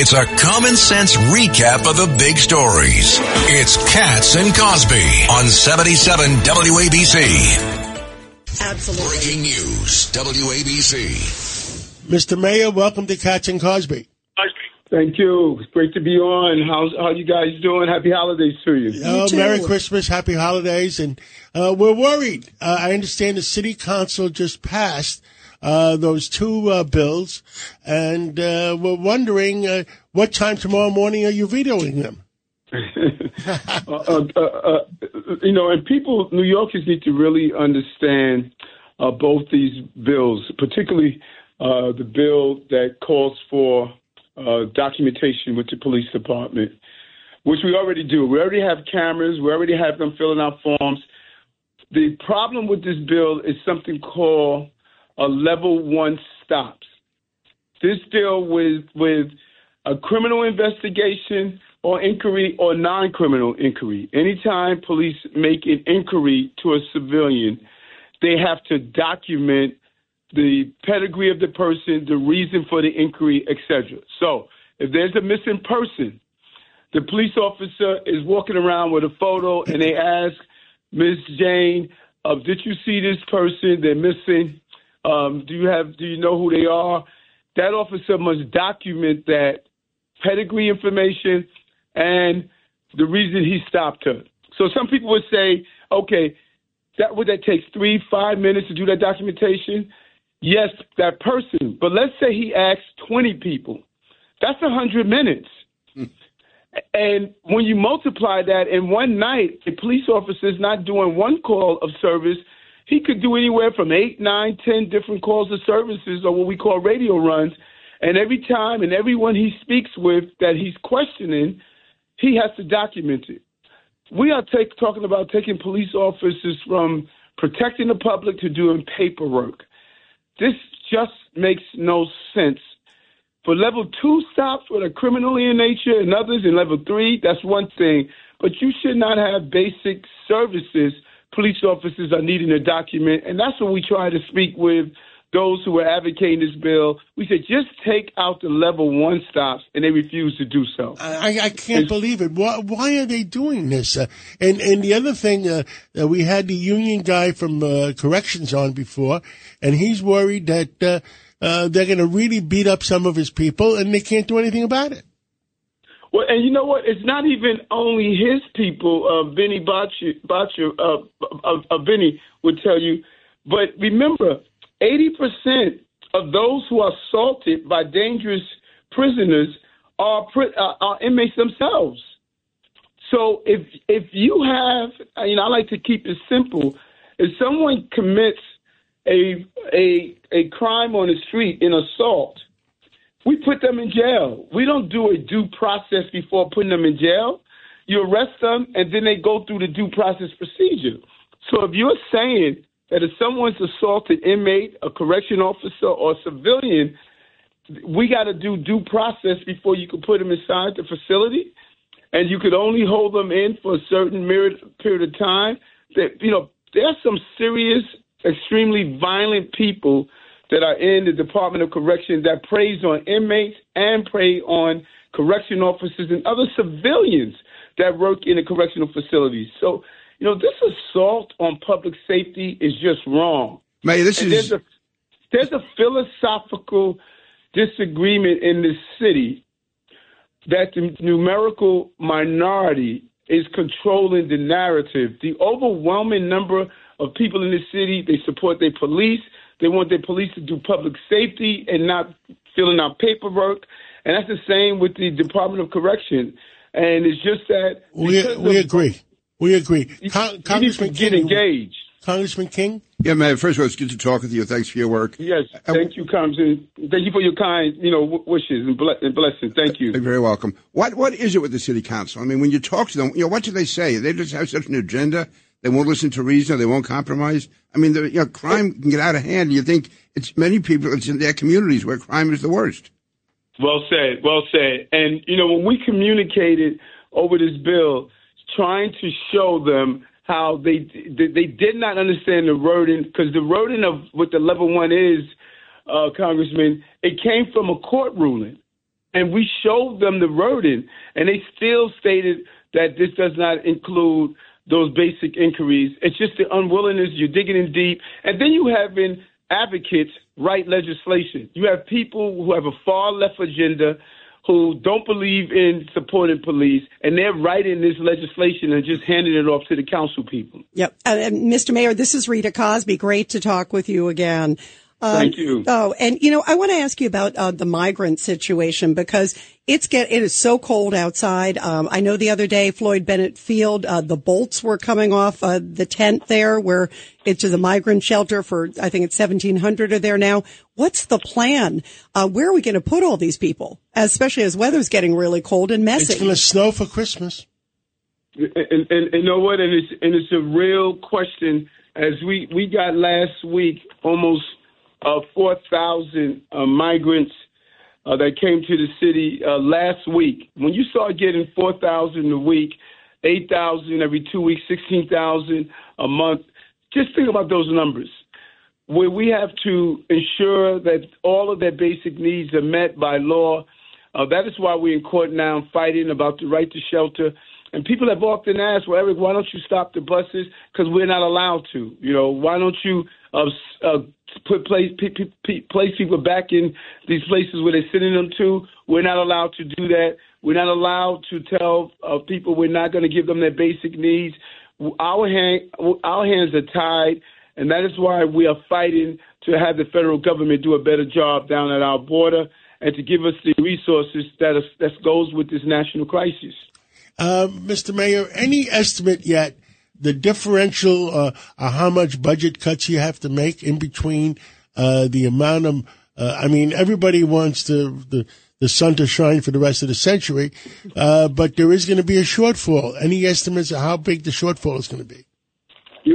It's a common sense recap of the big stories. It's Cats and Cosby on 77 WABC. Absolutely. Breaking news, WABC. Mr. Mayor, welcome to Cats and Cosby. Thank you. It's great to be on. How's how you guys doing? Happy holidays to you. Oh, too. Merry Christmas, Happy Holidays, and uh, we're worried. Uh, I understand the City Council just passed uh, those two uh, bills, and uh, we're wondering uh, what time tomorrow morning are you vetoing them? uh, you know, and people, New Yorkers need to really understand both these bills, particularly the bill that calls for documentation with the police department, which we already do. We already have cameras. We already have them filling out forms. The problem with this bill is something called a level one stops. This deal with with a criminal investigation or inquiry or non-criminal inquiry. Anytime police make an inquiry to a civilian, they have to document the pedigree of the person, the reason for the inquiry, etc. So, if there's a missing person, the police officer is walking around with a photo and they ask Ms. Jane, uh, "Did you see this person? They're missing. Um, do you have? Do you know who they are?" That officer must document that pedigree information and the reason he stopped her. So some people would say, "Okay, that would that takes three, five minutes to do that documentation." Yes, that person. But let's say he asks 20 people. That's a 100 minutes. And when you multiply that in one night, a police officer is not doing one call of service. He could do anywhere from eight, nine, ten different calls of services or what we call radio runs. And every time and everyone he speaks with that he's questioning, he has to document it. We are take, talking about taking police officers from protecting the public to doing paperwork. This just makes no sense. For level two stops that are criminally in nature and others in level three, that's one thing. But you should not have basic services police officers are needing a document. And that's what we try to speak with those who are advocating this bill. We said just take out the level one stops, and they refuse to do so. I, I can't believe it. Why, why are they doing this? Uh, and and the other thing, uh, uh, we had the union guy from uh, corrections on before, and he's worried that uh, uh, they're going to really beat up some of his people, and they can't do anything about it. Well, and you know what? It's not even only his people. Uh, Benny Botcher, Botcher uh, uh, uh, Benny would tell you. But remember, 80% of those who are assaulted by dangerous prisoners are, uh, are inmates themselves. So if if you have, you know, I like to keep it simple. If someone commits a a a crime on the street, an assault, we put them in jail. We don't do a due process before putting them in jail. You arrest them, and then they go through the due process procedure. So if you're saying that if someone's assaulted inmate, a correction officer, or a civilian, we got to do due process before you can put them inside the facility, and you could only hold them in for a certain period period of time. That you know, there's some serious, extremely violent people that are in the Department of Correction that preys on inmates and prey on correction officers and other civilians that work in the correctional facilities. So, you know, this assault on public safety is just wrong. Mayor, this And is there's a there's a philosophical disagreement in this city that the numerical minority is controlling the narrative. The overwhelming number of people in the city they support their police. They want their police to do public safety and not filling out paperwork. And that's the same with the Department of Correction. And it's just that We we of- agree. We agree. You, Con- you need to Congressman get King, engaged. Congressman King? Yeah, man. First of all, it's good to talk with you. Thanks for your work. Yes, Uh, thank you, Congressman. Thank you for your kind, you know, w- wishes and, ble- and blessings. Thank you. You're very welcome. What What is it with the city council? I mean, when you talk to them, you know, what do they say? They just have such an agenda. They won't listen to reason. They won't compromise. I mean, you know, crime can get out of hand. You think it's many people. It's in their communities where crime is the worst. Well said. Well said. And you know, when we communicated over this bill, trying to show them how they they, they did not understand the wording because the wording of what the level one is, uh, Congressman, it came from a court ruling, and we showed them the wording, and they still stated that this does not include those basic inquiries. It's just the unwillingness. You're digging in deep, and then you have in advocates write legislation. You have people who have a far left agenda who don't believe in supporting police, and they're writing this legislation and just handing it off to the council people. Yep. And Mr. Mayor, this is Rita Cosby. Great to talk with you again. Um, Thank you. Oh, and you know, I want to ask you about uh, the migrant situation because it's get it is so cold outside. Um, I know the other day, Floyd Bennett Field, uh, the bolts were coming off uh, the tent there, where it's a migrant shelter for I think it's seventeen hundred are there now. What's the plan? Uh, where are we going to put all these people, especially as weather's getting really cold and messy? It's going to snow for Christmas. And, and, and you know what? And it's and it's a real question. As we we got last week, almost four thousand uh, migrants uh, that came to the city uh, last week. When you start getting four thousand a week, eight thousand every two weeks, sixteen thousand a month, just think about those numbers. Where we have to ensure that all of their basic needs are met by law. Uh, that is why we're in court now fighting about the right to shelter. And people have often asked, well, Eric, why don't you stop the buses? Because we're not allowed to. You know, why don't you uh, uh, put place, place people back in these places where they're sending them to? We're not allowed to do that. We're not allowed to tell uh, people we're not going to give them their basic needs. Our, hand, our hands are tied, and that is why we are fighting to have the federal government do a better job down at our border and to give us the resources that, is, that goes with this national crisis. Uh, Mr. Mayor, any estimate yet the differential, uh, uh, how much budget cuts you have to make in between uh, the amount of, uh, I mean, everybody wants the, the, the sun to shine for the rest of the century, but there is going to be a shortfall. Any estimates of how big the shortfall is going to be?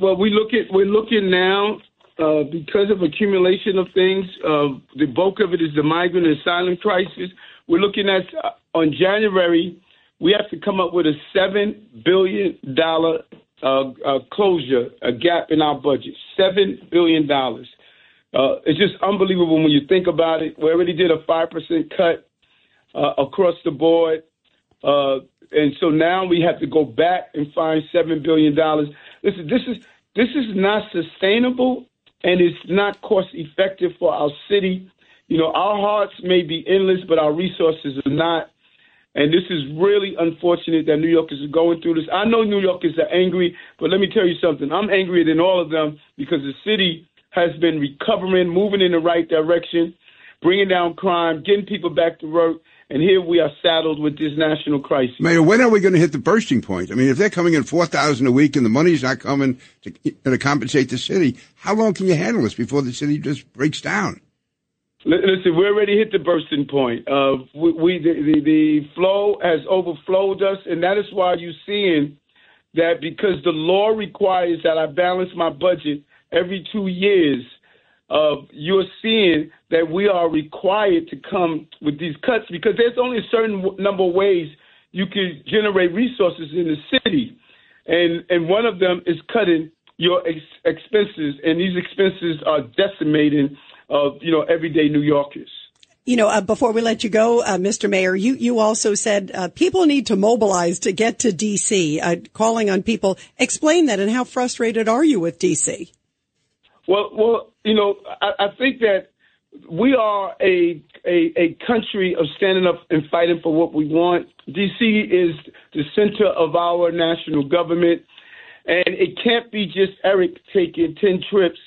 Well, we look at we're looking now uh, because of accumulation of things. Uh, the bulk of it is the migrant and asylum crisis. We're looking at uh, on January we have to come up with a seven billion dollar uh, uh, closure, a gap in our budget. Seven billion dollars. Uh, it's just unbelievable when you think about it. We already did a five percent cut uh, across the board, uh, and so now we have to go back and find seven billion dollars. Listen, this is this is not sustainable, and it's not cost effective for our city. You know, our hearts may be endless, but our resources are not. And this is really unfortunate that New Yorkers are going through this. I know New Yorkers are angry, but let me tell you something. I'm angrier than all of them because the city has been recovering, moving in the right direction, bringing down crime, getting people back to work. And here we are saddled with this national crisis. Mayor, when are we going to hit the bursting point? I mean, if they're coming in 4000 a week and the money's not coming to, to compensate the city, how long can you handle this before the city just breaks down? Listen, we already hit the bursting point. Uh, we, we the, the, the flow has overflowed us, and that is why you're seeing that because the law requires that I balance my budget every two years. Uh, you're seeing that we are required to come with these cuts because there's only a certain number of ways you can generate resources in the city, and and one of them is cutting your ex- expenses, and these expenses are decimating of you know everyday New Yorkers. You know, uh, before we let you go, uh, Mr. Mayor, you, you also said uh, people need to mobilize to get to D.C., uh, calling on people. Explain that and how frustrated are you with D.C.? Well, well, you know, I, I think that we are a, a a country of standing up and fighting for what we want. D.C. is the center of our national government, and it can't be just Eric taking ten trips.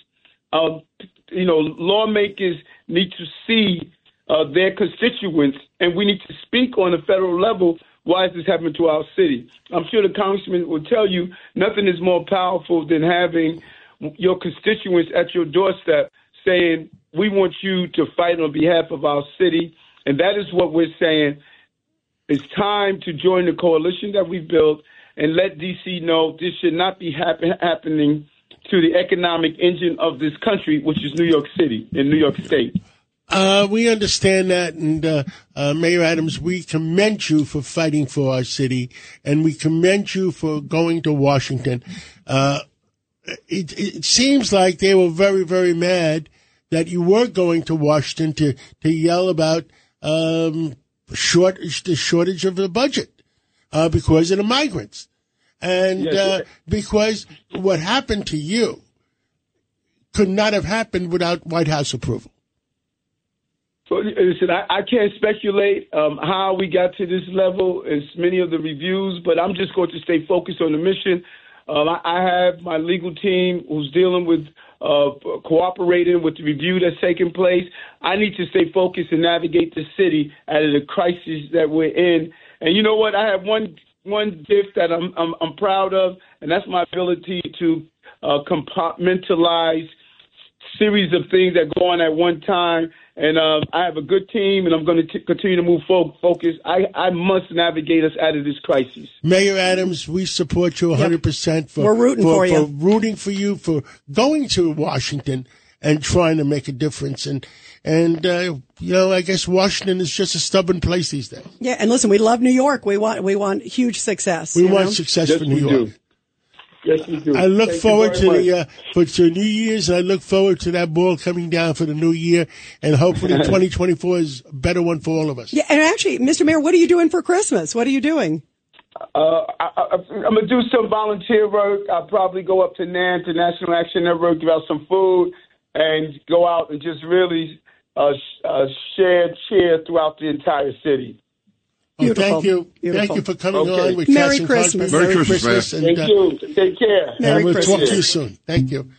You know, lawmakers need to see uh, their constituents, and we need to speak on a federal level. Why is this happening to our city? I'm sure the congressman will tell you nothing is more powerful than having your constituents at your doorstep saying, we want you to fight on behalf of our city. And that is what we're saying. It's time to join the coalition that we've built and let DC know this should not be happen- happening to the economic engine of this country, which is New York City in New York State. Uh, we understand that, and uh, uh, Mayor Adams, we commend you for fighting for our city, and we commend you for going to Washington. Uh, it, it seems like they were very, very mad that you were going to Washington to to yell about um, shortage the shortage of the budget uh, because of the migrants, and Yes, uh, because what happened to you could not have happened without White House approval. So, listen, I, I can't speculate um, how we got to this level. As many of the reviews, but I'm just going to stay focused on the mission. Um, I, I have my legal team who's dealing with uh, cooperating with the review that's taking place. I need to stay focused and navigate the city out of the crisis that we're in. And you know what? I have one one gift that I'm I'm, I'm proud of, and that's my ability to uh, compartmentalize series of things that go on at one time. And uh, I have a good team, and I'm going to continue to move fo- focus. I, I must navigate us out of this crisis. Mayor Adams, we support you 100% for, We're rooting for you. For rooting for you for going to Washington and trying to make a difference. And, and, uh, you know, I guess Washington is just a stubborn place these days. Yeah, and listen, we love New York. We want we want huge success. We you want know? success Yes, for New we York. do. Yes, we do. I look Thank forward to very the uh, for to New Year's. And I look forward to that ball coming down for the new year, and hopefully 2024 is a better one for all of us. Yeah, and actually, Mr. Mayor, what are you doing for Christmas? What are you doing? Uh, I, I, I'm gonna do some volunteer work. I'll probably go up to NAN to National Action Network, give out some food, and go out and just really uh, uh, share cheer throughout the entire city. Oh, Beautiful. thank you. Beautiful. Thank you for coming Okay. on with Merry Cass Christmas. Cosby. Merry Christmas, Christmas. man. And, Thank uh, you. Take care. Merry and we'll talk to you soon. Thank you.